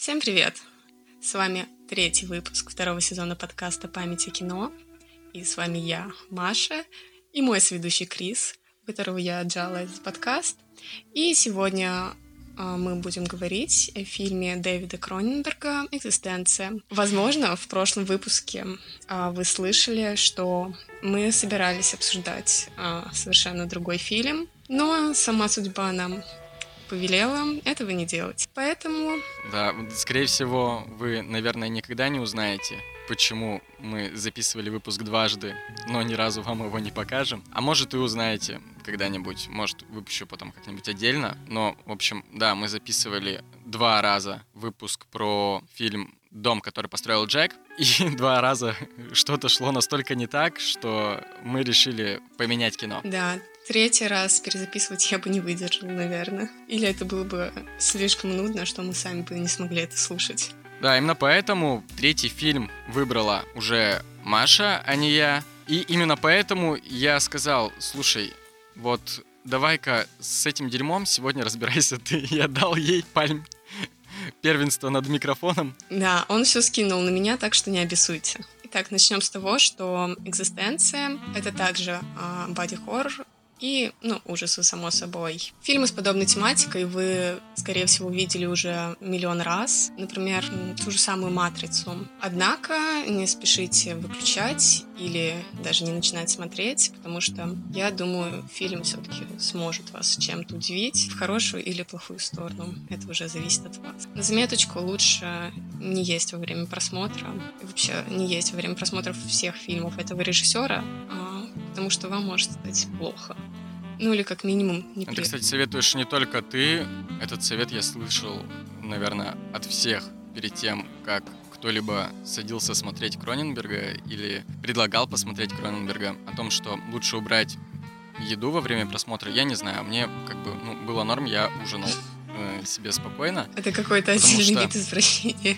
Всем привет! С вами третий выпуск второго сезона подкаста «Память о кино». И с вами я, Маша, и мой сведущий Крис, которого я отжала этот подкаст. И сегодня а, мы будем говорить о фильме Дэвида Кроненберга «Экзистенция». Возможно, в прошлом выпуске а, вы слышали, что мы собирались обсуждать а, совершенно другой фильм, но сама судьба нам повелела этого не делать. Поэтому... Да, скорее всего, вы, наверное, никогда не узнаете, почему мы записывали выпуск дважды, но ни разу вам его не покажем. А может и узнаете когда-нибудь, может выпущу потом как-нибудь отдельно. Но, в общем, да, мы записывали два раза выпуск про фильм «Дом, который построил Джек», и два раза что-то шло настолько не так, что мы решили поменять кино. Да, Третий раз перезаписывать я бы не выдержала, наверное. Или это было бы слишком нудно, что мы сами бы не смогли это слушать. Да, именно поэтому третий фильм выбрала уже Маша, а не я. И именно поэтому я сказал, слушай, вот давай-ка с этим дерьмом сегодня разбирайся ты. Я дал ей пальм первенство над микрофоном. Да, он все скинул на меня, так что не обессуйте. Итак, начнем с того, что «Экзистенция» — это также боди-хоррор, и, ну, ужасы, само собой. Фильмы с подобной тематикой вы, скорее всего, видели уже миллион раз. Например, ту же самую «Матрицу». Однако не спешите выключать или даже не начинать смотреть, потому что, я думаю, фильм все-таки сможет вас чем-то удивить в хорошую или плохую сторону. Это уже зависит от вас. На заметочку лучше не есть во время просмотра. И вообще не есть во время просмотров всех фильмов этого режиссера, а, потому что вам может стать плохо. Ну или как минимум неприятно. Это, кстати, советуешь не только ты. Этот совет я слышал, наверное, от всех перед тем, как кто-либо садился смотреть Кроненберга или предлагал посмотреть Кроненберга о том, что лучше убрать еду во время просмотра. Я не знаю, мне как бы ну, было норм, я ужинал себе спокойно. Это какой-то отдельный что... вид извращения.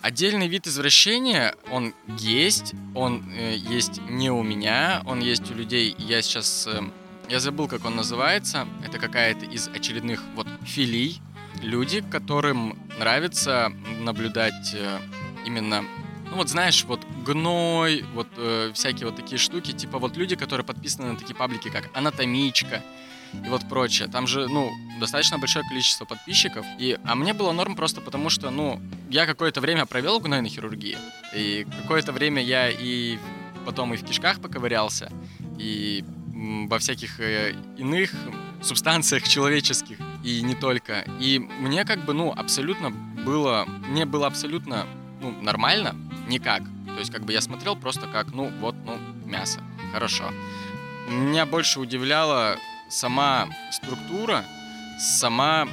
Отдельный вид извращения, он есть, он э, есть не у меня, он есть у людей. Я сейчас э, я забыл, как он называется. Это какая-то из очередных вот филий. Люди, которым нравится наблюдать э, именно ну вот знаешь, вот гной, вот э, всякие вот такие штуки, типа вот люди, которые подписаны на такие паблики, как Анатомичка и вот прочее. Там же, ну, достаточно большое количество подписчиков. И, а мне было норм просто потому, что, ну, я какое-то время провел в гнойной хирургии. И какое-то время я и потом и в кишках поковырялся, и во всяких э, иных субстанциях человеческих и не только. И мне как бы, ну, абсолютно было, мне было абсолютно, ну, нормально, никак. То есть как бы я смотрел просто как, ну, вот, ну, мясо, хорошо. Меня больше удивляла сама структура, сама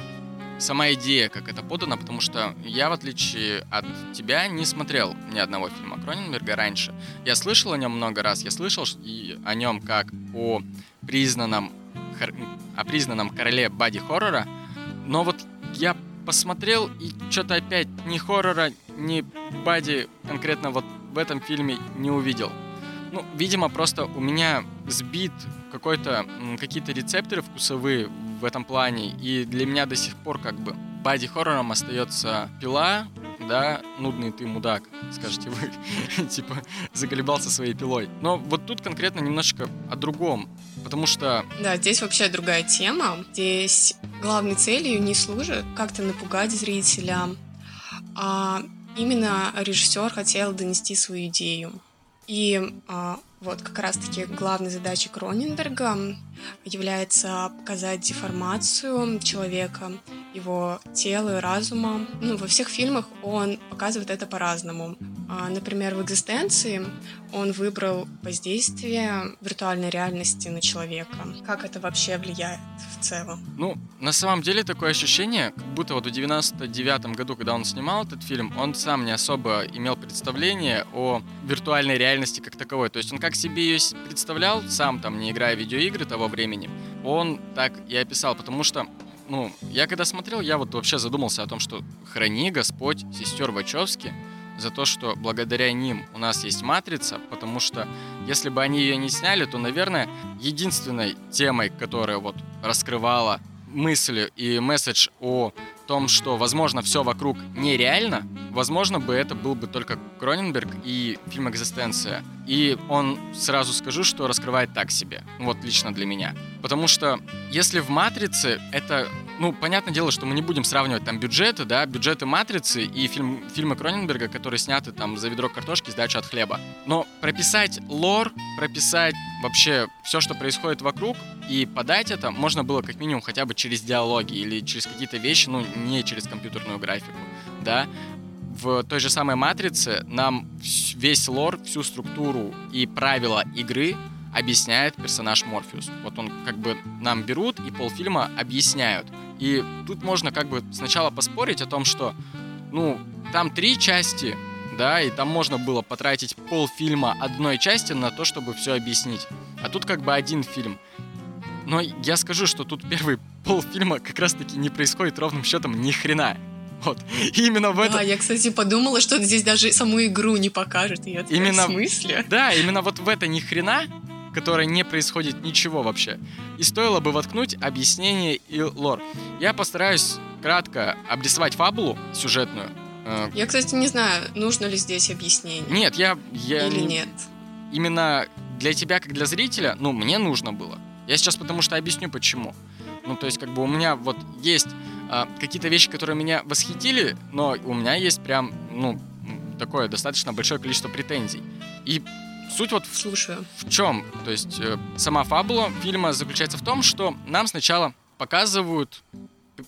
сама идея, как это подано, потому что я, в отличие от тебя, не смотрел ни одного фильма Кроненберга раньше. Я слышал о нем много раз, я слышал и о нем как о признанном, о признанном короле боди-хоррора, но вот я посмотрел и что-то опять ни хоррора, ни бади конкретно вот в этом фильме не увидел. Ну, видимо, просто у меня сбит какой-то какие-то рецепторы вкусовые в этом плане. И для меня до сих пор как бы бади-хоррором остается пила, да, нудный ты мудак, скажете вы, типа, заколебался своей пилой. Но вот тут конкретно немножечко о другом, потому что... Да, здесь вообще другая тема. Здесь главной целью не служит как-то напугать зрителя, а именно режиссер хотел донести свою идею. И а, вот как раз-таки главной задачей Кроненберга является показать деформацию человека, его тела и разума. Ну, во всех фильмах он показывает это по-разному. А, например, в «Экзистенции» он выбрал воздействие виртуальной реальности на человека. Как это вообще влияет в целом? Ну, на самом деле такое ощущение, как будто вот в 99 году, когда он снимал этот фильм, он сам не особо имел представление о виртуальной реальности как таковой. То есть он как себе ее представлял, сам там не играя в видеоигры того времени, он так и описал, потому что ну, я когда смотрел, я вот вообще задумался о том, что храни Господь сестер Вачовски за то, что благодаря ним у нас есть матрица, потому что если бы они ее не сняли, то, наверное, единственной темой, которая вот раскрывала мысли и месседж о том, что, возможно, все вокруг нереально, возможно бы это был бы только Кроненберг и фильм «Экзистенция». И он, сразу скажу, что раскрывает так себе. Вот лично для меня. Потому что если в «Матрице» это ну, понятное дело, что мы не будем сравнивать там бюджеты, да, бюджеты «Матрицы» и фильм, фильмы Кроненберга, которые сняты там за ведро картошки, сдачу от хлеба. Но прописать лор, прописать вообще все, что происходит вокруг, и подать это можно было как минимум хотя бы через диалоги или через какие-то вещи, ну, не через компьютерную графику, да. В той же самой «Матрице» нам весь лор, всю структуру и правила игры объясняет персонаж Морфеус. Вот он как бы нам берут и полфильма объясняют. И тут можно как бы сначала поспорить о том, что, ну, там три части, да, и там можно было потратить полфильма одной части на то, чтобы все объяснить. А тут как бы один фильм. Но я скажу, что тут первый полфильма как раз-таки не происходит ровным счетом ни хрена. Вот. И именно в этом... Да, я, кстати, подумала, что здесь даже саму игру не покажет. И я именно... в смысле? Да, именно вот в это ни хрена которой не происходит ничего вообще. И стоило бы воткнуть объяснение и лор. Я постараюсь кратко обрисовать фабулу сюжетную. Э, я, кстати, не знаю, нужно ли здесь объяснение. Нет, я... я Или нет. Именно для тебя, как для зрителя, ну, мне нужно было. Я сейчас потому что объясню, почему. Ну, то есть, как бы у меня вот есть э, какие-то вещи, которые меня восхитили, но у меня есть прям, ну, такое достаточно большое количество претензий. И Суть вот Слушаю. в чем? То есть э, сама фабула фильма заключается в том, что нам сначала показывают,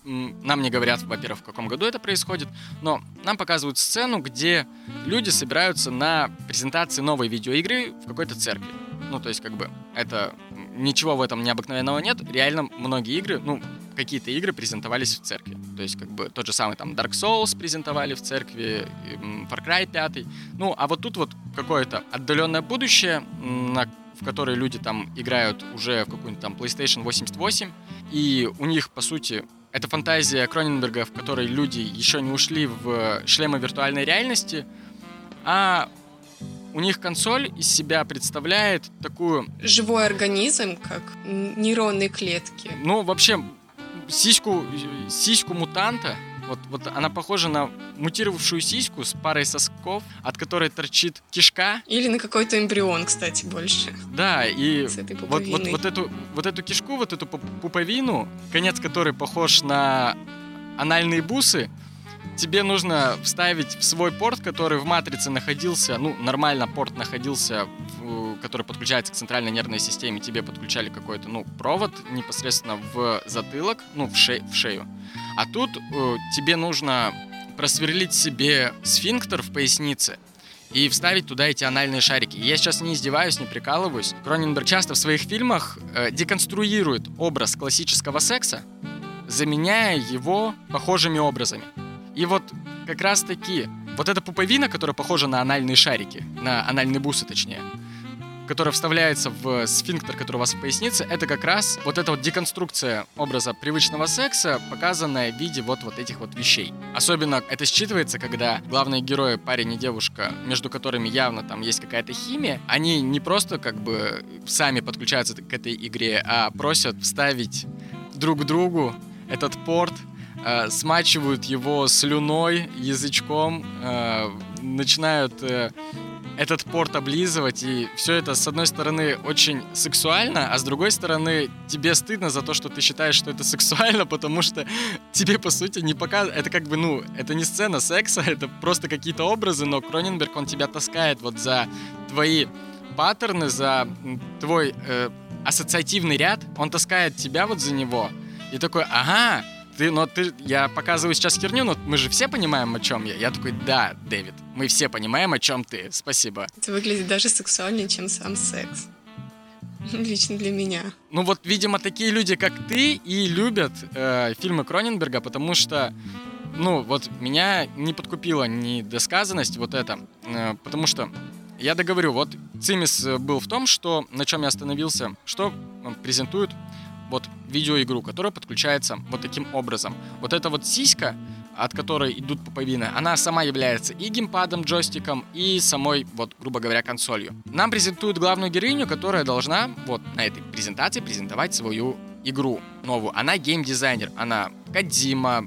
нам не говорят, во-первых, в каком году это происходит, но нам показывают сцену, где люди собираются на презентации новой видеоигры в какой-то церкви. Ну, то есть, как бы, это ничего в этом необыкновенного нет. Реально многие игры, ну, какие-то игры презентовались в церкви. То есть, как бы, тот же самый там Dark Souls презентовали в церкви, Far Cry 5. Ну, а вот тут вот какое-то отдаленное будущее, на, в которое люди там играют уже в какую-нибудь там PlayStation 88, и у них, по сути, это фантазия Кроненберга, в которой люди еще не ушли в шлемы виртуальной реальности, а у них консоль из себя представляет такую... Живой организм, как нейронные клетки. Ну, вообще, сиську, сиську мутанта, вот, вот она похожа на мутировавшую сиську с парой сосков, от которой торчит кишка. Или на какой-то эмбрион, кстати, больше. Да, и вот, вот, вот, эту, вот эту кишку, вот эту пуповину, конец которой похож на анальные бусы, тебе нужно вставить в свой порт, который в матрице находился, ну, нормально порт находился, в, который подключается к центральной нервной системе, тебе подключали какой-то, ну, провод непосредственно в затылок, ну, в, ше в шею. А тут э, тебе нужно просверлить себе сфинктер в пояснице, и вставить туда эти анальные шарики. я сейчас не издеваюсь, не прикалываюсь. Кроненберг часто в своих фильмах э, деконструирует образ классического секса, заменяя его похожими образами. И вот как раз таки вот эта пуповина, которая похожа на анальные шарики, на анальные бусы точнее, которая вставляется в сфинктер, который у вас в пояснице, это как раз вот эта вот деконструкция образа привычного секса, показанная в виде вот, вот этих вот вещей. Особенно это считывается, когда главные герои, парень и девушка, между которыми явно там есть какая-то химия, они не просто как бы сами подключаются к этой игре, а просят вставить друг другу этот порт э, смачивают его слюной, язычком, э, начинают э, этот порт облизывать, и все это, с одной стороны, очень сексуально, а с другой стороны, тебе стыдно за то, что ты считаешь, что это сексуально, потому что тебе, по сути, не показывают... Это как бы, ну, это не сцена секса, это просто какие-то образы, но Кроненберг, он тебя таскает вот за твои паттерны, за твой э, ассоциативный ряд, он таскает тебя вот за него, и такой, ага, ты, но ты, я показываю сейчас херню, но мы же все понимаем, о чем я. Я такой, да, Дэвид, мы все понимаем, о чем ты. Спасибо. Это выглядит даже сексуальнее, чем сам секс. Лично для меня. Ну вот, видимо, такие люди, как ты, и любят э, фильмы Кроненберга, потому что, ну, вот меня не подкупила недосказанность вот это, э, потому что я договорю, вот цимис был в том, что на чем я остановился, что презентуют вот видеоигру, которая подключается вот таким образом. Вот эта вот сиська, от которой идут пуповины, она сама является и геймпадом, джойстиком, и самой, вот, грубо говоря, консолью. Нам презентуют главную героиню, которая должна вот на этой презентации презентовать свою игру новую. Она геймдизайнер, она Кадима,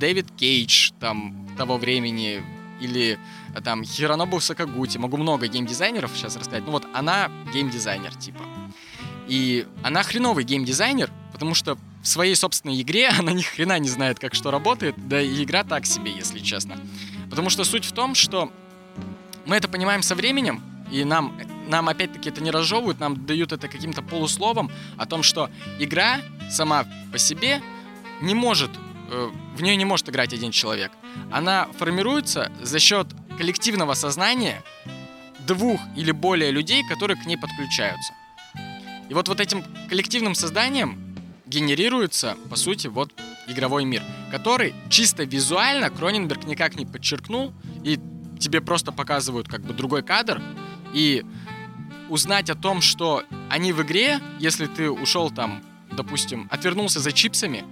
Дэвид Кейдж там того времени, или э, там Хиронобу Сакагути, могу много геймдизайнеров сейчас рассказать, ну вот она геймдизайнер типа. И она хреновый геймдизайнер, потому что в своей собственной игре она ни хрена не знает, как что работает, да и игра так себе, если честно. Потому что суть в том, что мы это понимаем со временем, и нам, нам опять-таки это не разжевывают, нам дают это каким-то полусловом о том, что игра сама по себе не может, э, в нее не может играть один человек. Она формируется за счет коллективного сознания двух или более людей, которые к ней подключаются. И вот вот этим коллективным созданием генерируется, по сути, вот игровой мир, который чисто визуально Кроненберг никак не подчеркнул, и тебе просто показывают как бы другой кадр, и узнать о том, что они в игре, если ты ушел там, допустим, отвернулся за чипсами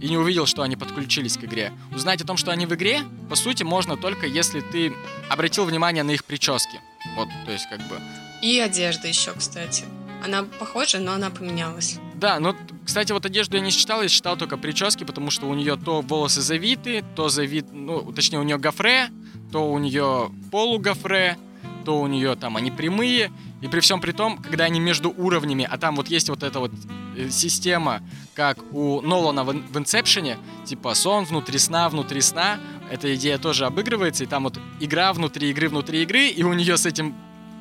и не увидел, что они подключились к игре, узнать о том, что они в игре, по сути, можно только если ты обратил внимание на их прически. Вот, то есть как бы... И одежда еще, кстати. Она похожа, но она поменялась. Да, но, кстати, вот одежду я не считал, я считал только прически, потому что у нее то волосы завиты, то завит, ну, точнее, у нее гофре, то у нее полугофре, то у нее там они прямые, и при всем при том, когда они между уровнями, а там вот есть вот эта вот э, система, как у Нолана в Инсепшене, типа сон внутри сна, внутри сна, эта идея тоже обыгрывается, и там вот игра внутри игры, внутри игры, и у нее с этим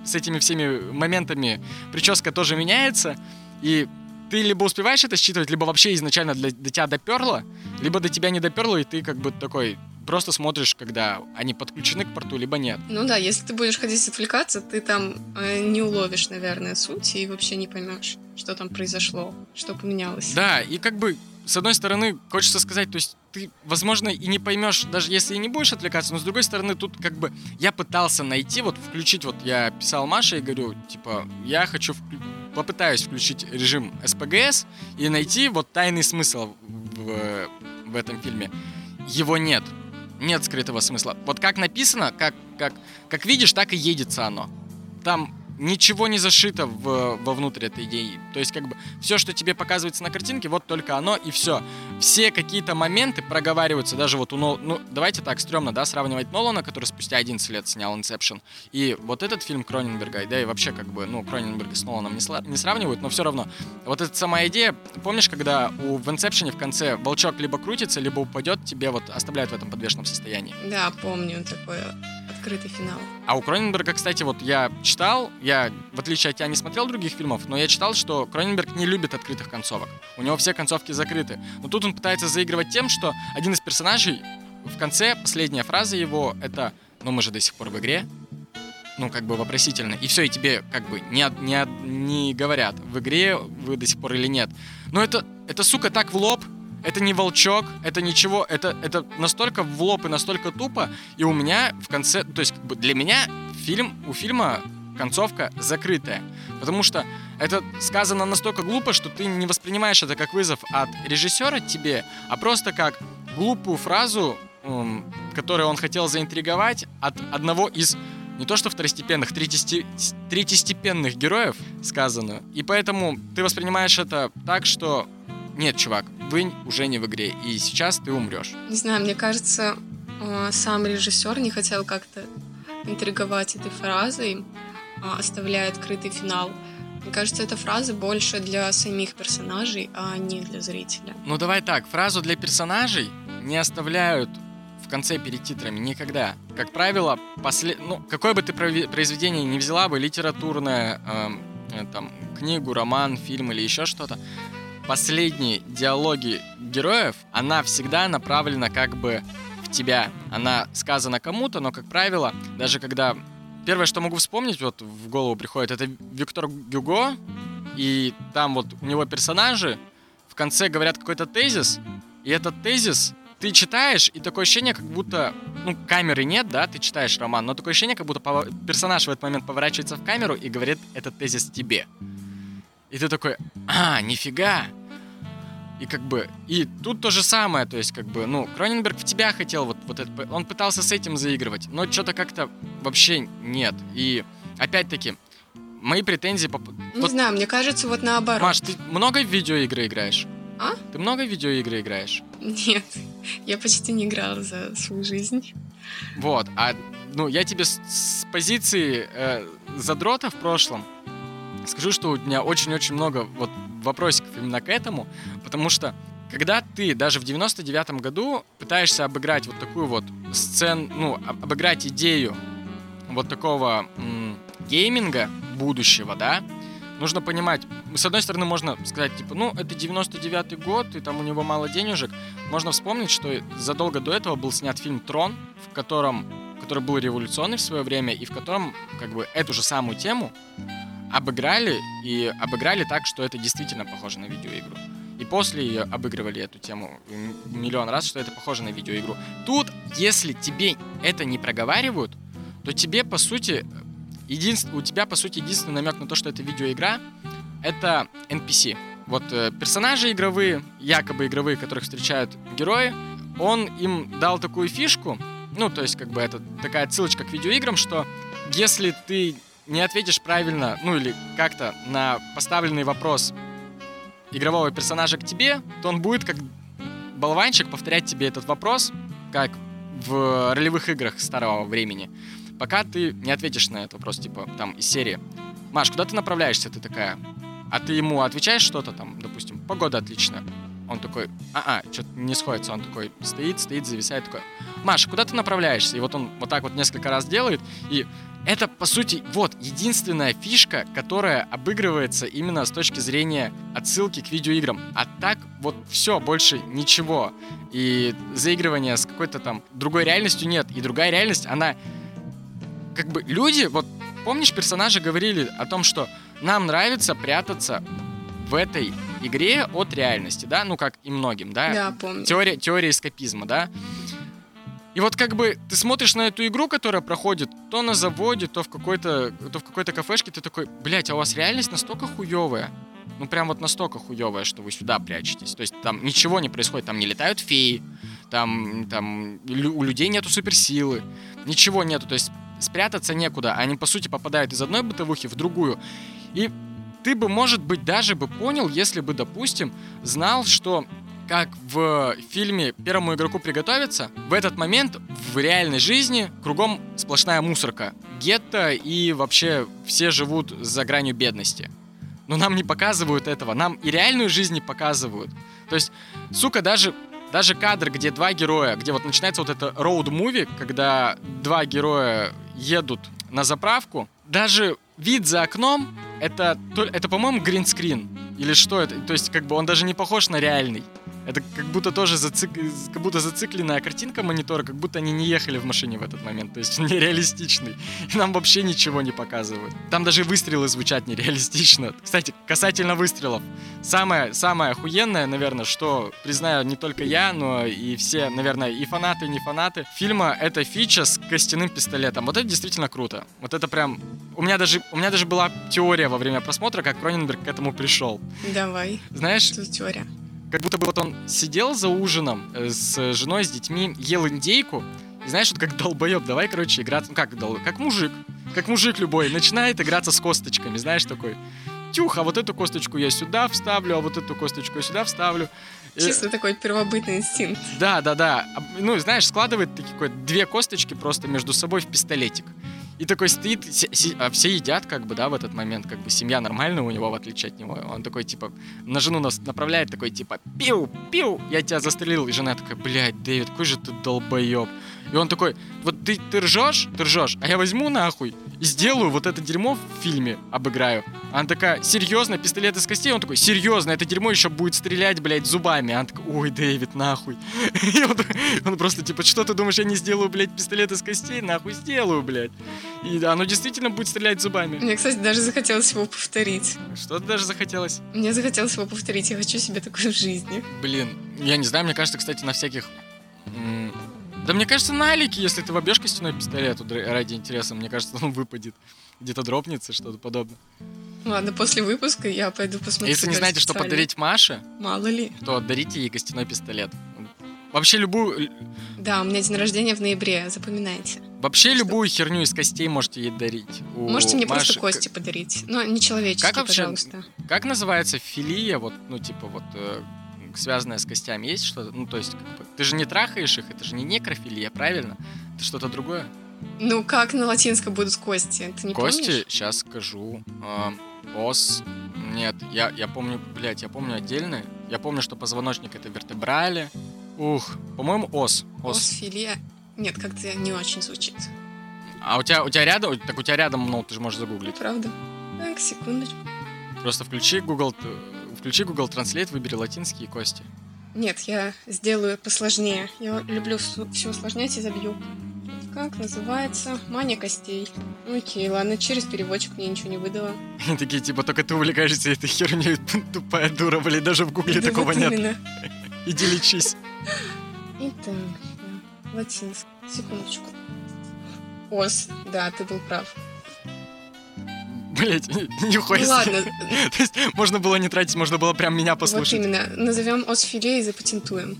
с этими всеми моментами прическа тоже меняется, и ты либо успеваешь это считывать, либо вообще изначально для, до тебя доперло, либо до тебя не доперло, и ты как бы такой просто смотришь, когда они подключены к порту, либо нет. Ну да, если ты будешь ходить отвлекаться, ты там э, не уловишь, наверное, суть и вообще не поймешь, что там произошло, что поменялось. Да, и как бы с одной стороны, хочется сказать, то есть ты, возможно, и не поймешь, даже если и не будешь отвлекаться, но с другой стороны, тут как бы я пытался найти, вот включить, вот я писал Маше и говорю, типа, я хочу, вклю... попытаюсь включить режим СПГС и найти вот тайный смысл в, в этом фильме. Его нет. Нет скрытого смысла. Вот как написано, как, как, как видишь, так и едется оно. Там ничего не зашито в, вовнутрь этой идеи. То есть, как бы, все, что тебе показывается на картинке, вот только оно и все. Все какие-то моменты проговариваются, даже вот у Нол... Ну, давайте так, стрёмно, да, сравнивать Нолана, который спустя 11 лет снял Inception, и вот этот фильм Кроненберга, да, и вообще, как бы, ну, Кроненберга с Ноланом не, сла... не сравнивают, но все равно. Вот эта сама идея, помнишь, когда у в Inception в конце волчок либо крутится, либо упадет, тебе вот оставляют в этом подвешенном состоянии. Да, помню такое открытый финал. А у Кроненберга, кстати, вот я читал, я, в отличие от тебя, не смотрел других фильмов, но я читал, что Кроненберг не любит открытых концовок. У него все концовки закрыты. Но тут он пытается заигрывать тем, что один из персонажей в конце, последняя фраза его, это «Ну мы же до сих пор в игре», ну, как бы вопросительно. И все, и тебе как бы не, не, не говорят, в игре вы до сих пор или нет. Но это, это, сука, так в лоб, это не волчок, это ничего, это, это настолько в лоб и настолько тупо, и у меня в конце, то есть для меня фильм, у фильма концовка закрытая, потому что это сказано настолько глупо, что ты не воспринимаешь это как вызов от режиссера тебе, а просто как глупую фразу, которую он хотел заинтриговать от одного из не то что второстепенных, третисти... третьестепенных героев сказанную. И поэтому ты воспринимаешь это так, что нет, чувак, вы уже не в игре, и сейчас ты умрешь. Не знаю, мне кажется, э, сам режиссер не хотел как-то интриговать этой фразой, а, оставляя открытый финал. Мне кажется, эта фраза больше для самих персонажей, а не для зрителя. Ну давай так, фразу для персонажей не оставляют в конце перед титрами никогда. Как правило, после... ну, какое бы ты произведение ни взяла бы, литературное, эм, э, там, книгу, роман, фильм или еще что-то, последние диалоги героев, она всегда направлена как бы в тебя. Она сказана кому-то, но, как правило, даже когда... Первое, что могу вспомнить, вот в голову приходит, это Виктор Гюго, и там вот у него персонажи в конце говорят какой-то тезис, и этот тезис ты читаешь, и такое ощущение, как будто, ну, камеры нет, да, ты читаешь роман, но такое ощущение, как будто персонаж в этот момент поворачивается в камеру и говорит этот тезис тебе. И ты такой, а, нифига. И как бы, и тут то же самое, то есть как бы, ну, Кроненберг в тебя хотел вот, вот это, он пытался с этим заигрывать, но что-то как-то вообще нет. И опять-таки, мои претензии по... Не вот, знаю, мне кажется, вот наоборот. Маш, ты много в видеоигры играешь? А? Ты много в видеоигры играешь? Нет. Я почти не играла за свою жизнь. Вот, а ну я тебе с, с позиции э, задрота в прошлом скажу, что у меня очень-очень много вот вопросиков именно к этому, потому что когда ты даже в 99-м году пытаешься обыграть вот такую вот сцену, ну, обыграть идею вот такого м- гейминга будущего, да, нужно понимать, с одной стороны, можно сказать, типа, ну, это 99-й год, и там у него мало денежек. Можно вспомнить, что задолго до этого был снят фильм «Трон», в котором, который был революционный в свое время, и в котором, как бы, эту же самую тему обыграли, и обыграли так, что это действительно похоже на видеоигру. И после обыгрывали эту тему миллион раз, что это похоже на видеоигру. Тут, если тебе это не проговаривают, то тебе, по сути, единств... у тебя, по сути, единственный намек на то, что это видеоигра, это NPC. Вот э, персонажи игровые, якобы игровые, которых встречают герои, он им дал такую фишку, ну, то есть, как бы это такая ссылочка к видеоиграм, что если ты не ответишь правильно, ну или как-то на поставленный вопрос игрового персонажа к тебе, то он будет как болванчик повторять тебе этот вопрос, как в ролевых играх старого времени, пока ты не ответишь на этот вопрос, типа, там, из серии «Маш, куда ты направляешься?» Ты такая, а ты ему отвечаешь что-то там, допустим, «Погода отличная». Он такой, а-а, что-то не сходится. Он такой стоит, стоит, зависает, такой, Маша, куда ты направляешься? И вот он вот так вот несколько раз делает, и это, по сути, вот единственная фишка, которая обыгрывается именно с точки зрения отсылки к видеоиграм. А так вот все, больше ничего. И заигрывания с какой-то там другой реальностью нет. И другая реальность, она... Как бы люди, вот помнишь, персонажи говорили о том, что нам нравится прятаться в этой игре от реальности, да? Ну, как и многим, да? Да, помню. Теория, теория эскапизма, да? И вот как бы ты смотришь на эту игру, которая проходит то на заводе, то в какой-то, то в какой-то кафешке, ты такой, блядь, а у вас реальность настолько хуевая, ну прям вот настолько хуевая, что вы сюда прячетесь. То есть там ничего не происходит, там не летают феи, там, там у людей нету суперсилы, ничего нету, то есть спрятаться некуда, они по сути попадают из одной бытовухи в другую. И ты бы, может быть, даже бы понял, если бы, допустим, знал, что как в фильме «Первому игроку приготовиться», в этот момент в реальной жизни кругом сплошная мусорка, гетто и вообще все живут за гранью бедности. Но нам не показывают этого, нам и реальную жизнь не показывают. То есть, сука, даже, даже кадр, где два героя, где вот начинается вот это роуд-муви, когда два героя едут на заправку, даже вид за окном, это, это по-моему, гринскрин. Или что это? То есть, как бы он даже не похож на реальный. Это как будто тоже зацик... как будто зацикленная картинка монитора, как будто они не ехали в машине в этот момент. То есть он нереалистичный. И нам вообще ничего не показывают. Там даже выстрелы звучат нереалистично. Кстати, касательно выстрелов. Самое, самое охуенное, наверное, что признаю не только я, но и все, наверное, и фанаты, и не фанаты фильма, это фича с костяным пистолетом. Вот это действительно круто. Вот это прям... У меня даже, у меня даже была теория во время просмотра, как Кроненберг к этому пришел. Давай. Знаешь... Что теория? Как будто бы вот он сидел за ужином э, с женой, с детьми, ел индейку, и знаешь, вот как долбоеб, давай, короче, играться, ну как, дол... как мужик, как мужик любой, начинает играться с косточками, знаешь, такой, тюх, а вот эту косточку я сюда вставлю, а вот эту косточку я сюда вставлю. Чисто такой первобытный инстинкт. Да, да, да. Ну, знаешь, складывает такие две косточки просто между собой в пистолетик. И такой стоит, а все едят, как бы, да, в этот момент, как бы семья нормальная у него, в отличие от него. Он такой, типа, на жену нас направляет, такой, типа, пиу, пиу, я тебя застрелил. И жена такая, блядь, Дэвид, какой же ты долбоеб. И он такой, вот ты, ты ржешь, ты ржешь, а я возьму нахуй сделаю вот это дерьмо в фильме, обыграю. Она такая, серьезно, пистолет из костей? Он такой, серьезно, это дерьмо еще будет стрелять, блядь, зубами. Она такая, ой, Дэвид, нахуй. И он, он просто типа, что ты думаешь, я не сделаю, блядь, пистолет из костей? Нахуй сделаю, блядь. И оно действительно будет стрелять зубами. Мне, кстати, даже захотелось его повторить. Что ты даже захотелось? Мне захотелось его повторить, я хочу себе такое в жизни. Блин, я не знаю, мне кажется, кстати, на всяких да мне кажется, на Алике, если ты вобьешь костяной пистолет ради интереса, мне кажется, он выпадет. Где-то дропнется, что-то подобное. Ладно, после выпуска я пойду посмотрю. Если не знаете, что подарить Маше, мало ли, то дарите ей костяной пистолет. Вообще любую... Да, у меня день рождения в ноябре, запоминайте. Вообще что? любую херню из костей можете ей дарить. У можете мне Маши... просто кости подарить, но не человеческие, как вообще, пожалуйста. Как называется филия, вот, ну, типа, вот, э, связанное с костями, есть что-то? Ну, то есть, как бы, ты же не трахаешь их, это же не некрофилия, правильно? Это что-то другое? Ну, как на латинском будут кости? Ты не Кости, помнишь? сейчас скажу. А, ос. Нет, я, я помню, блядь, я помню отдельные. Я помню, что позвоночник это вертебрали. Ух, по-моему, ос. Ос. Осфилия. Нет, как-то не очень звучит. А у тебя, у тебя рядом, так у тебя рядом, ну, ты же можешь загуглить. Правда? Так, секундочку. Просто включи Google, т- включи Google Translate, выбери латинские кости. Нет, я сделаю посложнее. Я люблю все усложнять и забью. Как называется? Мания костей. Окей, ладно, через переводчик мне ничего не выдало. Они такие, типа, только ты увлекаешься этой херней, тупая дура, блин, даже в гугле Да такого вот нет. именно. Иди лечись. Итак, да, латинск. Секундочку. Ос, да, ты был прав. Блять, нихуя Ну ладно, То есть можно было не тратить, можно было прям меня вот послушать. именно. Назовем осфиле и запатентуем.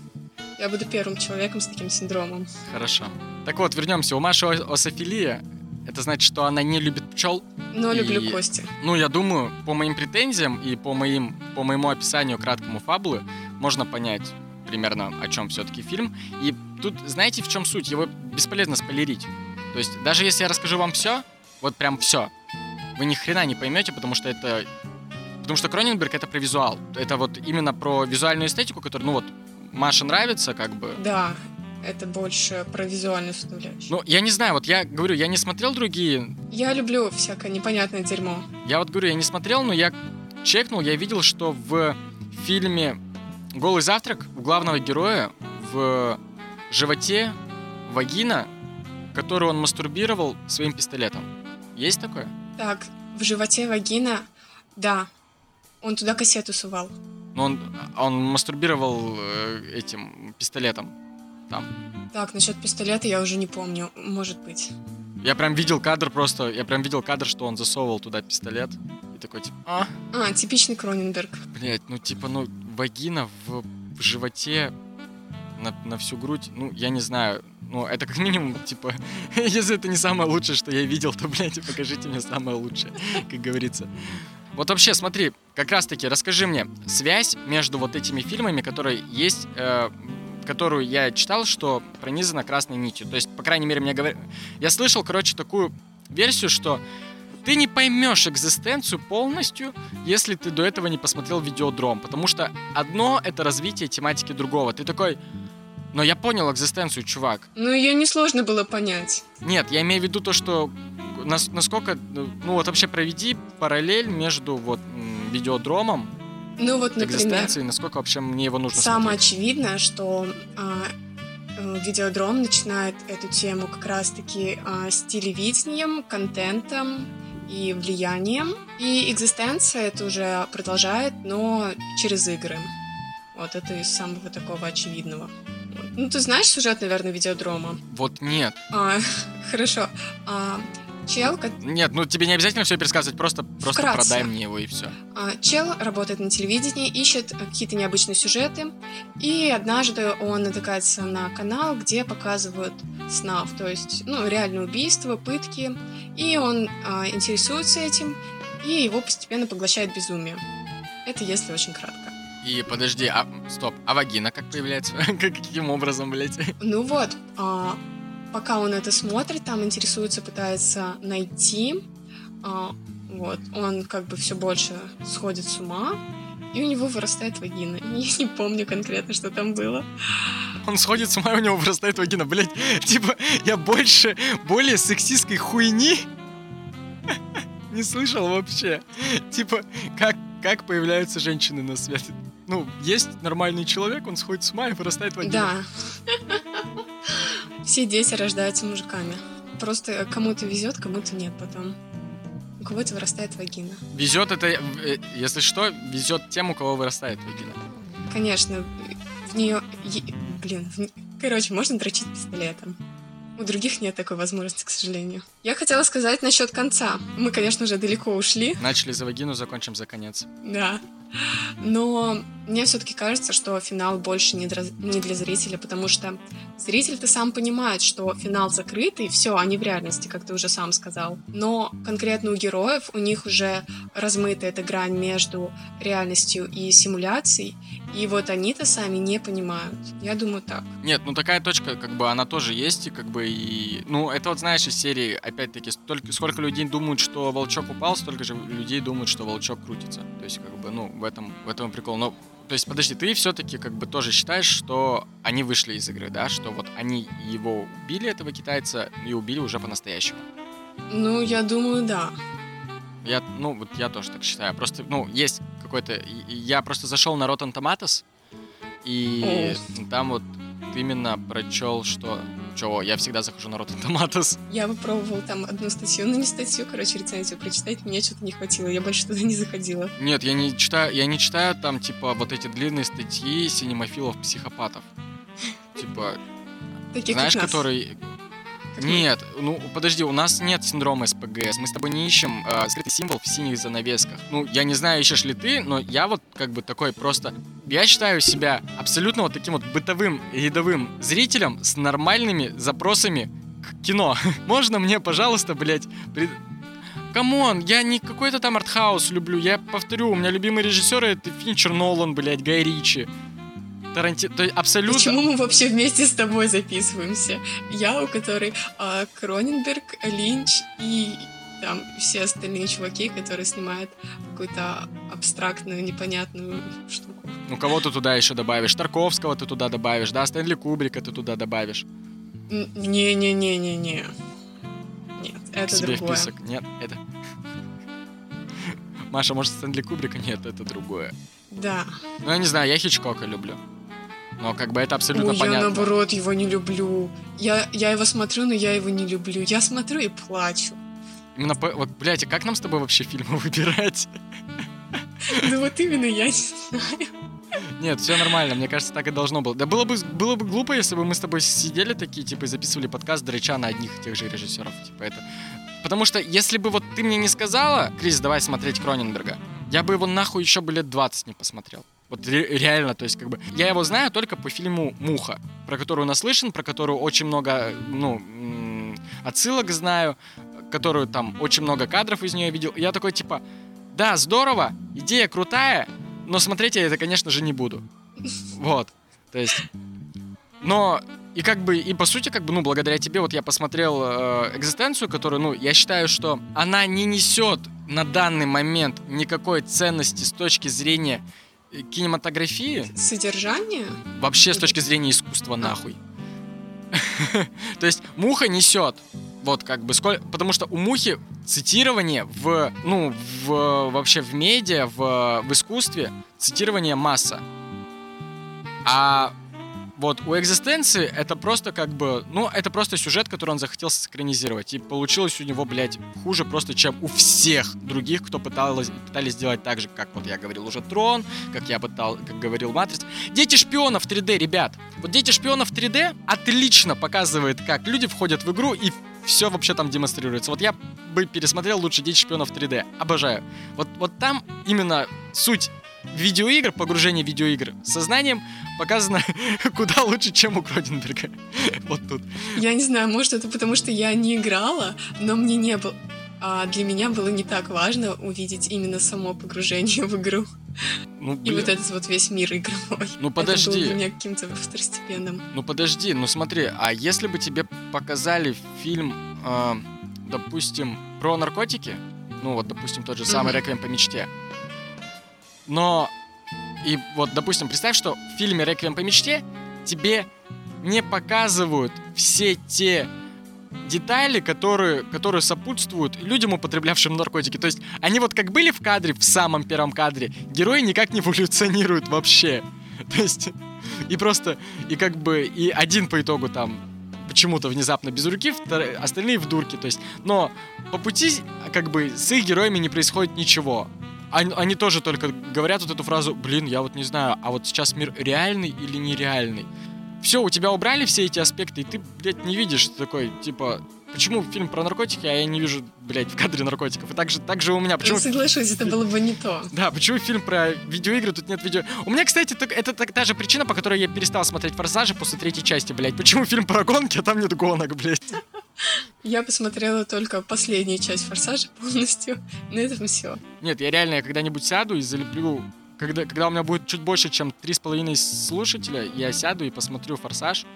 Я буду первым человеком с таким синдромом. Хорошо. Так вот, вернемся. У Маши ософилия. Это значит, что она не любит пчел. Но И- люблю кости. Ну, я думаю, по моим претензиям и по, моим, по моему описанию краткому фабулы можно понять примерно, о чем все-таки фильм. И тут, знаете, в чем суть? Его бесполезно спойлерить. То есть, даже если я расскажу вам все, вот прям все, вы ни хрена не поймете, потому что это... Потому что Кроненберг это про визуал. Это вот именно про визуальную эстетику, которая, ну вот, Маше нравится, как бы. Да, это больше про визуальную составляющую. Ну, я не знаю, вот я говорю, я не смотрел другие Я люблю всякое непонятное дерьмо. Я вот говорю, я не смотрел, но я чекнул, я видел, что в фильме «Голый завтрак» у главного героя в животе вагина, которую он мастурбировал своим пистолетом. Есть такое? Так, в животе вагина, да, он туда кассету сувал. Но он, он мастурбировал э, этим пистолетом там. Так, насчет пистолета я уже не помню, может быть. Я прям видел кадр просто, я прям видел кадр, что он засовывал туда пистолет. И такой, типа, а, А, типичный Кроненберг. Блять, ну типа, ну, вагина в, в животе на, на всю грудь, ну, я не знаю. Ну, это как минимум, типа, если это не самое лучшее, что я видел, то, блядь, покажите мне самое лучшее, как говорится. Вот вообще, смотри, как раз-таки расскажи мне связь между вот этими фильмами, которые есть, э, которую я читал, что пронизана красной нитью. То есть, по крайней мере, мне говорят... Я слышал, короче, такую версию, что ты не поймешь экзистенцию полностью, если ты до этого не посмотрел видеодром. Потому что одно — это развитие тематики другого. Ты такой... Но я понял экзистенцию, чувак. Ну, ее несложно было понять. Нет, я имею в виду то, что нас- насколько... Ну вот вообще проведи параллель между вот видеодромом, Ну, вот, например, насколько вообще мне его нужно самое смотреть. очевидное, что а, э, видеодром начинает эту тему как раз-таки а, с телевидением, контентом и влиянием. И экзистенция это уже продолжает, но через игры. Вот это из самого такого очевидного. Ну, ты знаешь сюжет, наверное, видеодрома? Вот нет. А, хорошо. А, чел, Нет, ну тебе не обязательно все пересказывать, просто, просто Вкратце. продай мне его и все. А, Чел работает на телевидении, ищет какие-то необычные сюжеты, и однажды он натыкается на канал, где показывают снав, то есть, ну, реальные убийства, пытки, и он а, интересуется этим, и его постепенно поглощает безумие. Это если очень кратко. И подожди, а стоп, а вагина как появляется? Как- Каким образом, блядь? Ну вот, а, пока он это смотрит, там интересуется, пытается найти, а, вот, он как бы все больше сходит с ума, и у него вырастает вагина. Я не помню конкретно, что там было. Он сходит с ума, и у него вырастает вагина, блядь. Типа, я больше, более сексистской хуйни не слышал вообще. Типа, как, как появляются женщины на свет? Ну, есть нормальный человек, он сходит с ума и вырастает вагина. Да. Все дети рождаются мужиками. Просто кому-то везет, кому-то нет потом. У кого-то вырастает вагина. Везет это, э, если что, везет тем, у кого вырастает вагина. Конечно, в нее... Блин, в короче, можно дрочить пистолетом. У других нет такой возможности, к сожалению. Я хотела сказать насчет конца. Мы, конечно же, далеко ушли. Начали за вагину, закончим за конец. Да. Но мне все-таки кажется, что финал больше не для, зрителя, потому что зритель-то сам понимает, что финал закрытый, все, они в реальности, как ты уже сам сказал. Но конкретно у героев у них уже размыта эта грань между реальностью и симуляцией, и вот они-то сами не понимают. Я думаю так. Нет, ну такая точка, как бы, она тоже есть, и как бы, и... Ну, это вот, знаешь, из серии, опять-таки, столько, сколько людей думают, что волчок упал, столько же людей думают, что волчок крутится. То есть, как бы, ну, в этом, в этом прикол. Но то есть, подожди, ты все-таки как бы тоже считаешь, что они вышли из игры, да? Что вот они его убили, этого китайца, и убили уже по-настоящему? Ну, я думаю, да. Я, ну, вот я тоже так считаю. Просто, ну, есть какой-то... Я просто зашел на Rotten Tomatoes, и О. там вот именно прочел, что чего, я всегда захожу на Rotten Tomatoes. Я попробовал там одну статью, ну не статью, короче, рецензию прочитать, мне что-то не хватило, я больше туда не заходила. Нет, я не читаю, я не читаю там, типа, вот эти длинные статьи синемофилов-психопатов. Типа, Таких знаешь, которые нет, ну подожди, у нас нет синдрома СПГС. Мы с тобой не ищем э, скрытый символ в синих занавесках. Ну, я не знаю, ищешь ли ты, но я вот как бы такой просто... Я считаю себя абсолютно вот таким вот бытовым рядовым зрителем с нормальными запросами к кино. Можно мне, пожалуйста, пред... Come on, я не какой-то там артхаус люблю. Я повторю, у меня любимый режиссер это Финчер Нолан, блядь, Гай Ричи. То есть абсолютно... Почему мы вообще вместе с тобой записываемся? Я, у которой а, Кроненберг, Линч и там все остальные чуваки, которые снимают какую-то абстрактную, непонятную штуку. Ну, кого ты туда еще добавишь? Тарковского ты туда добавишь, да? Стэнли Кубрика ты туда добавишь. Не-не-не-не-не. Нет, это Себе другое. в список. Нет, это... Маша, может, Стэнли Кубрика? Нет, это другое. Да. Ну, я не знаю, я Хичкока люблю. Но как бы это абсолютно Ой, понятно. Я наоборот его не люблю. Я, я его смотрю, но я его не люблю. Я смотрю и плачу. Именно по... Вот, блядь, а как нам с тобой вообще фильмы выбирать? Ну вот именно я не знаю. Нет, все нормально, мне кажется, так и должно было. Да было бы, было бы глупо, если бы мы с тобой сидели такие, типа, и записывали подкаст драча на одних и тех же режиссеров. Типа это. Потому что если бы вот ты мне не сказала, Крис, давай смотреть Кроненберга, я бы его нахуй еще бы лет 20 не посмотрел. Вот реально, то есть как бы... Я его знаю только по фильму «Муха», про которую наслышан, про которую очень много, ну, отсылок знаю, которую там очень много кадров из нее видел. я такой типа, да, здорово, идея крутая, но смотреть я это, конечно же, не буду. Вот. То есть... Но и как бы, и по сути, как бы, ну, благодаря тебе, вот я посмотрел э, экзистенцию, которую, ну, я считаю, что она не несет на данный момент никакой ценности с точки зрения кинематографии... Содержание? Вообще с точки зрения искусства а. нахуй. То есть муха несет. Вот как бы сколько... Потому что у мухи цитирование в... Ну, в, вообще в медиа, в, в искусстве цитирование масса. А вот у экзистенции это просто как бы, ну, это просто сюжет, который он захотел синхронизировать. И получилось у него, блядь, хуже просто, чем у всех других, кто пыталась, пытались сделать так же, как вот я говорил уже Трон, как я пытал, как говорил Матриц. Дети шпионов 3D, ребят. Вот Дети шпионов 3D отлично показывает, как люди входят в игру и все вообще там демонстрируется. Вот я бы пересмотрел лучше Дети шпионов 3D. Обожаю. Вот, вот там именно суть видеоигр, погружение в видеоигр сознанием показано куда лучше, чем у Кроденберга. вот тут. Я не знаю, может это потому, что я не играла, но мне не было... А для меня было не так важно увидеть именно само погружение в игру. Ну, и вот этот вот весь мир игровой. Ну подожди. Это было для меня каким-то второстепенным. Ну подожди, ну смотри, а если бы тебе показали фильм, э, допустим, про наркотики, ну вот, допустим, тот же самый mm-hmm. «Реквием по мечте», но и вот, допустим, представь, что в фильме «Реквием по мечте» тебе не показывают все те детали, которые, которые сопутствуют людям, употреблявшим наркотики. То есть они вот как были в кадре, в самом первом кадре, герои никак не эволюционируют вообще. То есть и просто, и как бы, и один по итогу там почему-то внезапно без руки, вторые, остальные в дурке. То есть, но по пути как бы с их героями не происходит ничего они, они тоже только говорят вот эту фразу, блин, я вот не знаю, а вот сейчас мир реальный или нереальный. Все, у тебя убрали все эти аспекты, и ты, блядь, не видишь такой, типа, почему фильм про наркотики, а я не вижу, блядь, в кадре наркотиков? И так же, так же у меня. Почему... Ну, соглашусь, это было бы не то. Да, почему фильм про видеоигры, тут нет видео... У меня, кстати, так- это так- та же причина, по которой я перестал смотреть «Форсажи» после третьей части, блядь. Почему фильм про гонки, а там нет гонок, блядь? Я посмотрела только последнюю часть «Форсажа» полностью. На этом все. Нет, я реально я когда-нибудь сяду и залеплю... Когда, когда у меня будет чуть больше, чем три с половиной слушателя, я сяду и посмотрю «Форсаж».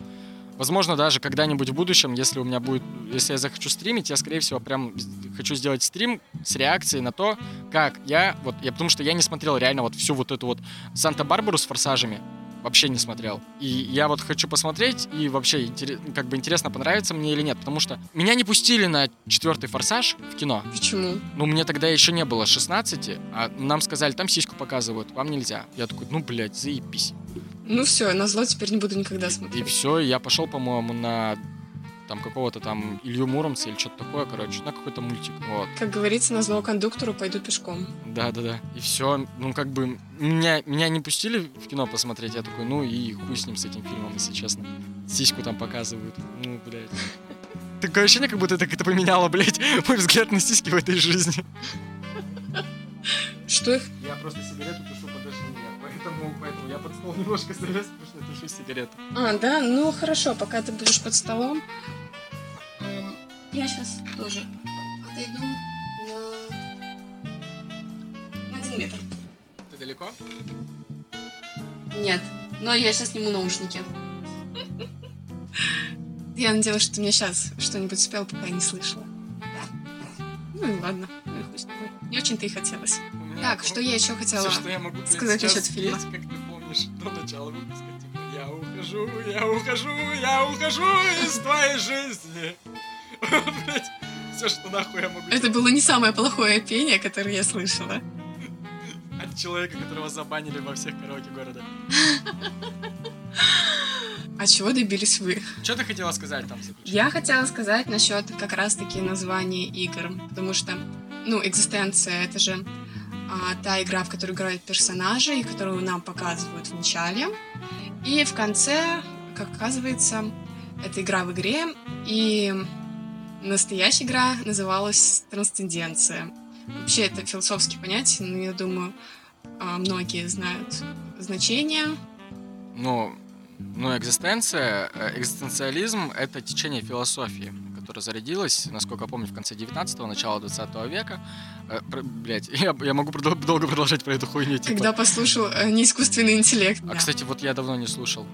Возможно, даже когда-нибудь в будущем, если у меня будет... Если я захочу стримить, я, скорее всего, прям хочу сделать стрим с реакцией на то, как я... Вот, я потому что я не смотрел реально вот всю вот эту вот Санта-Барбару с «Форсажами». Вообще не смотрел. И я вот хочу посмотреть, и вообще как бы интересно, понравится мне или нет. Потому что меня не пустили на четвертый «Форсаж» в кино. Почему? Ну, мне тогда еще не было 16, а нам сказали, там сиську показывают, вам нельзя. Я такой, ну, блядь, заебись. Ну все, на зло теперь не буду никогда И смотреть. все, я пошел, по-моему, на там какого-то там Илью Муромца или что-то такое, короче, на какой-то мультик, вот. Как говорится, на зло кондуктору пойду пешком. Да-да-да. И все, ну, как бы, меня, меня не пустили в кино посмотреть, я такой, ну, и хуй с ним, с этим фильмом, если честно. Сиську там показывают, ну, блядь. Такое ощущение, как будто это как-то поменяло, блядь, мой взгляд на сиськи в этой жизни. Что их? Я просто сигарету тушу, подожди меня. Поэтому, поэтому я под стол немножко залез, потому что я тушу сигарету. А, да, ну хорошо, пока ты будешь под столом. Я сейчас тоже отойду на... на один метр. Ты далеко? Нет, но я сейчас сниму наушники. Я надеялась, что ты мне сейчас что-нибудь спел, пока я не слышала. Ну и ладно, ну и хуй с тобой. Не очень-то и хотелось. Так, что я еще хотела? Все, что я могу сказать насчет фильма. как ты помнишь, до начала выпуска, типа, я ухожу, я ухожу, я ухожу из твоей жизни. Блять, все, что нахуй я могу Это было не самое плохое пение, которое я слышала. от человека, которого забанили во всех караоке города. А чего добились вы? Что ты хотела сказать там? Я хотела сказать насчет как раз-таки названия игр, потому что, ну, экзистенция — это же а, та игра, в которой играют персонажи, и которую нам показывают в начале. И в конце, как оказывается, это игра в игре, и настоящая игра называлась «Трансценденция». Вообще, это философские понятия, но я думаю, а, многие знают значение. Ну, ну, экзистенция, э, экзистенциализм — это течение философии, которое зародилось, насколько я помню, в конце 19-го, начало 20 века. Э, блядь, я, я могу долго продолжать про эту хуйню, типа. Когда послушал э, неискусственный интеллект. А, да. кстати, вот я давно не слушал.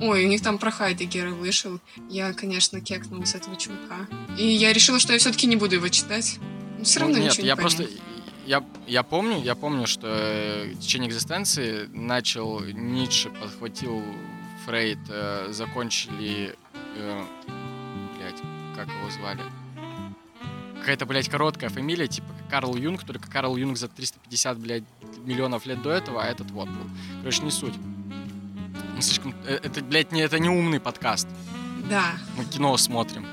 Ой, у них там про Хайдегера вышел. Я, конечно, кекнула с этого чувака. И я решила, что я все-таки не буду его читать. Все равно Ну, нет, ничего не я пойму. просто... Я, я помню, я помню, что э, течение экзистенции начал Ницше, подхватил Фрейд, э, закончили... Э, блядь, как его звали? Какая-то, блядь, короткая фамилия, типа Карл Юнг, только Карл Юнг за 350, блядь, миллионов лет до этого, а этот вот был. Короче, не суть. Мы слишком... э, Это, блядь, не, это не умный подкаст. Да, Мы кино смотрим.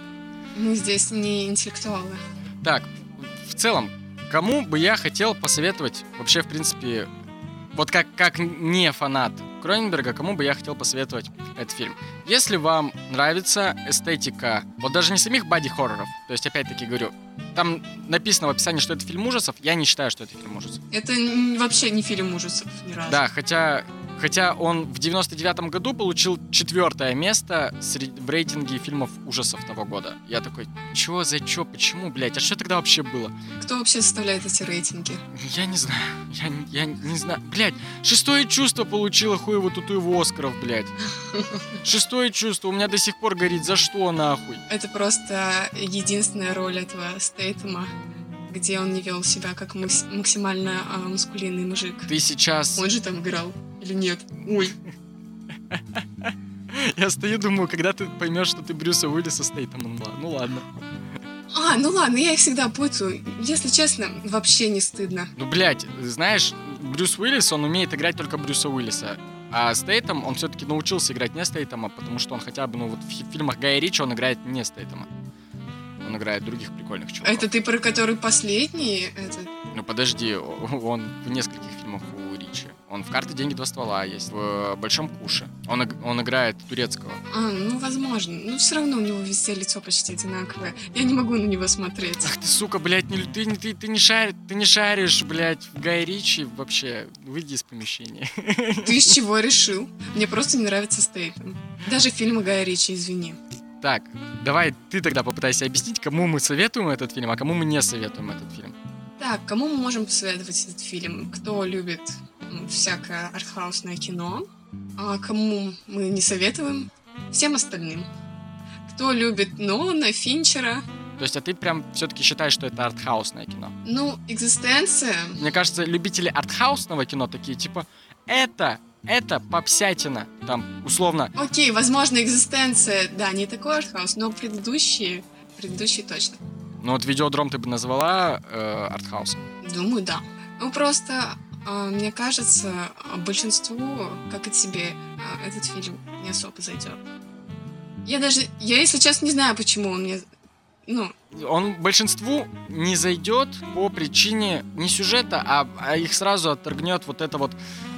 мы здесь не интеллектуалы. Так, в целом, кому бы я хотел посоветовать вообще, в принципе, вот как, как не фанат Кроненберга, кому бы я хотел посоветовать этот фильм? Если вам нравится эстетика, вот даже не самих боди-хорроров, то есть, опять-таки говорю, там написано в описании, что это фильм ужасов, я не считаю, что это фильм ужасов. Это вообще не фильм ужасов ни разу. Да, хотя, хотя он в 99 году получил четвертое место в рейтинге фильмов ужасов того года. Я такой, чё за чё, почему, блядь, а что тогда вообще было? Кто вообще составляет эти рейтинги? Я не знаю. Я, не- я не знаю. Блядь, шестое чувство получило хуево тут его Оскаров, блядь. Шестое чувство у меня до сих пор горит. За что нахуй? Это просто единственная роль этого Стейтема, где он не вел себя как макс- максимально а, мускулинный мужик. Ты сейчас... Он же там играл. Или нет? Ой. Я стою, думаю, когда ты поймешь, что ты Брюса Уиллиса Стейтемом. Ну ладно. А, ну ладно, я их всегда путаю. Если честно, вообще не стыдно. Ну, блядь, знаешь, Брюс Уиллис, он умеет играть только Брюса Уиллиса. А Стейтем, он все-таки научился играть не Стейтема, потому что он хотя бы, ну, вот в фи- фильмах Гая Ричи он играет не Стейтема. Он играет других прикольных чуваков. Это ты про который последний? Это... Ну, подожди, он в нескольких фильмах у Ричи. Он в «Карты, деньги, два ствола» есть, в «Большом куше». Он, он играет турецкого. А, ну, возможно. Но все равно у него везде лицо почти одинаковое. Я не могу на него смотреть. Ах ты, сука, блядь, не, ты, ты, ты, не шаришь, ты не шаришь, блядь, в Гай Ричи вообще. Выйди из помещения. Ты из чего решил? Мне просто не нравится Стейтем. Даже фильмы Гая Ричи, извини. Так, давай ты тогда попытайся объяснить, кому мы советуем этот фильм, а кому мы не советуем этот фильм. Так, кому мы можем посоветовать этот фильм? Кто любит ну, всякое артхаусное кино? А кому мы не советуем? Всем остальным. Кто любит Нолана, Финчера? То есть, а ты прям все-таки считаешь, что это артхаусное кино? Ну, экзистенция. Мне кажется, любители артхаусного кино такие, типа, это это попсятина, там, условно. Окей, возможно, экзистенция, да, не такой артхаус, но предыдущие, предыдущие точно. Ну вот видеодром ты бы назвала э, артхаусом? Думаю, да. Ну просто, мне кажется, большинству, как и тебе, э, этот фильм не особо зайдет. Я даже, я, если честно, не знаю, почему он мне ну, он большинству не зайдет по причине не сюжета, а, а их сразу отторгнет вот это вот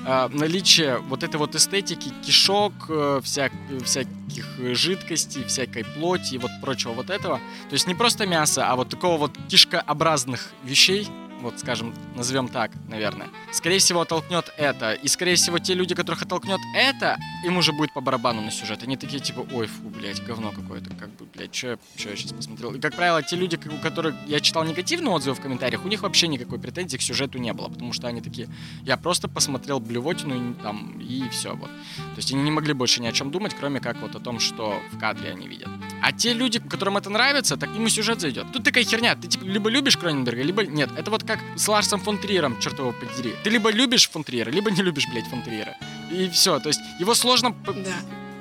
э, наличие вот этой вот эстетики, кишок, э, вся, всяких жидкостей, всякой плоти и вот прочего вот этого. То есть не просто мясо, а вот такого вот кишкообразных вещей, вот скажем, назовем так, наверное. Скорее всего, оттолкнет это. И, скорее всего, те люди, которых оттолкнет это, им уже будет по барабану на сюжет. Они такие, типа, ой, фу, блядь, говно какое-то, как бы, блядь, что я, я сейчас посмотрел. И, как правило, те люди, у которых я читал негативные отзывы в комментариях, у них вообще никакой претензии к сюжету не было, потому что они такие, я просто посмотрел блювотину и, там, и все, вот. То есть они не могли больше ни о чем думать, кроме как вот о том, что в кадре они видят. А те люди, которым это нравится, так ему сюжет зайдет. Тут такая херня, ты, типа, либо любишь Кроненберга, либо нет. Это вот как с Ларсом фон Триером, черт его подери. Ты либо любишь фон Триера, либо не любишь, блядь, фон Триера. И все, то есть его сложно... Да.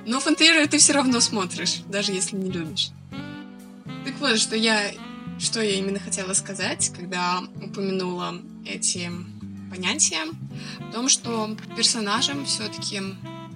Но фон Триера ты все равно смотришь, даже если не любишь. Так вот, что я, что я именно хотела сказать, когда упомянула эти понятия, в том, что персонажам все-таки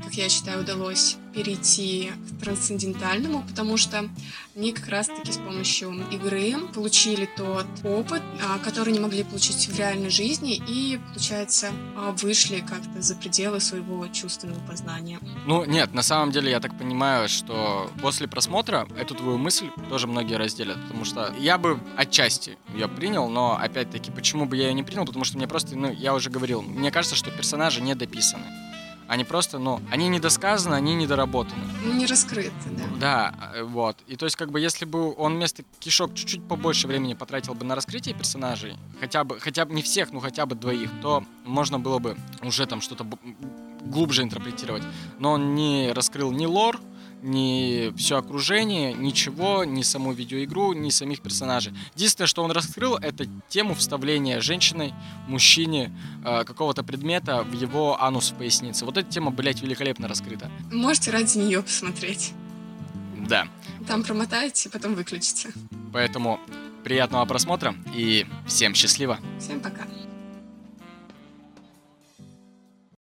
как я считаю, удалось перейти к трансцендентальному, потому что они как раз-таки с помощью игры получили тот опыт, а, который не могли получить в реальной жизни, и, получается, а, вышли как-то за пределы своего чувственного познания. Ну, нет, на самом деле я так понимаю, что после просмотра эту твою мысль тоже многие разделят, потому что я бы отчасти ее принял, но, опять-таки, почему бы я ее не принял, потому что мне просто, ну, я уже говорил, мне кажется, что персонажи не дописаны. Они просто, ну, они недосказаны, они недоработаны. Ну, не раскрыты, да. Да, э, вот. И то есть, как бы, если бы он вместо кишок чуть-чуть побольше времени потратил бы на раскрытие персонажей, хотя бы, хотя бы не всех, ну, хотя бы двоих, то можно было бы уже там что-то глубже интерпретировать. Но он не раскрыл ни лор, ни все окружение, ничего, ни саму видеоигру, ни самих персонажей. Единственное, что он раскрыл, это тему вставления женщиной, мужчине э, какого-то предмета в его анус в пояснице. Вот эта тема, блядь, великолепно раскрыта. Можете ради нее посмотреть. Да. Там промотаете, потом выключите. Поэтому приятного просмотра и всем счастливо. Всем пока.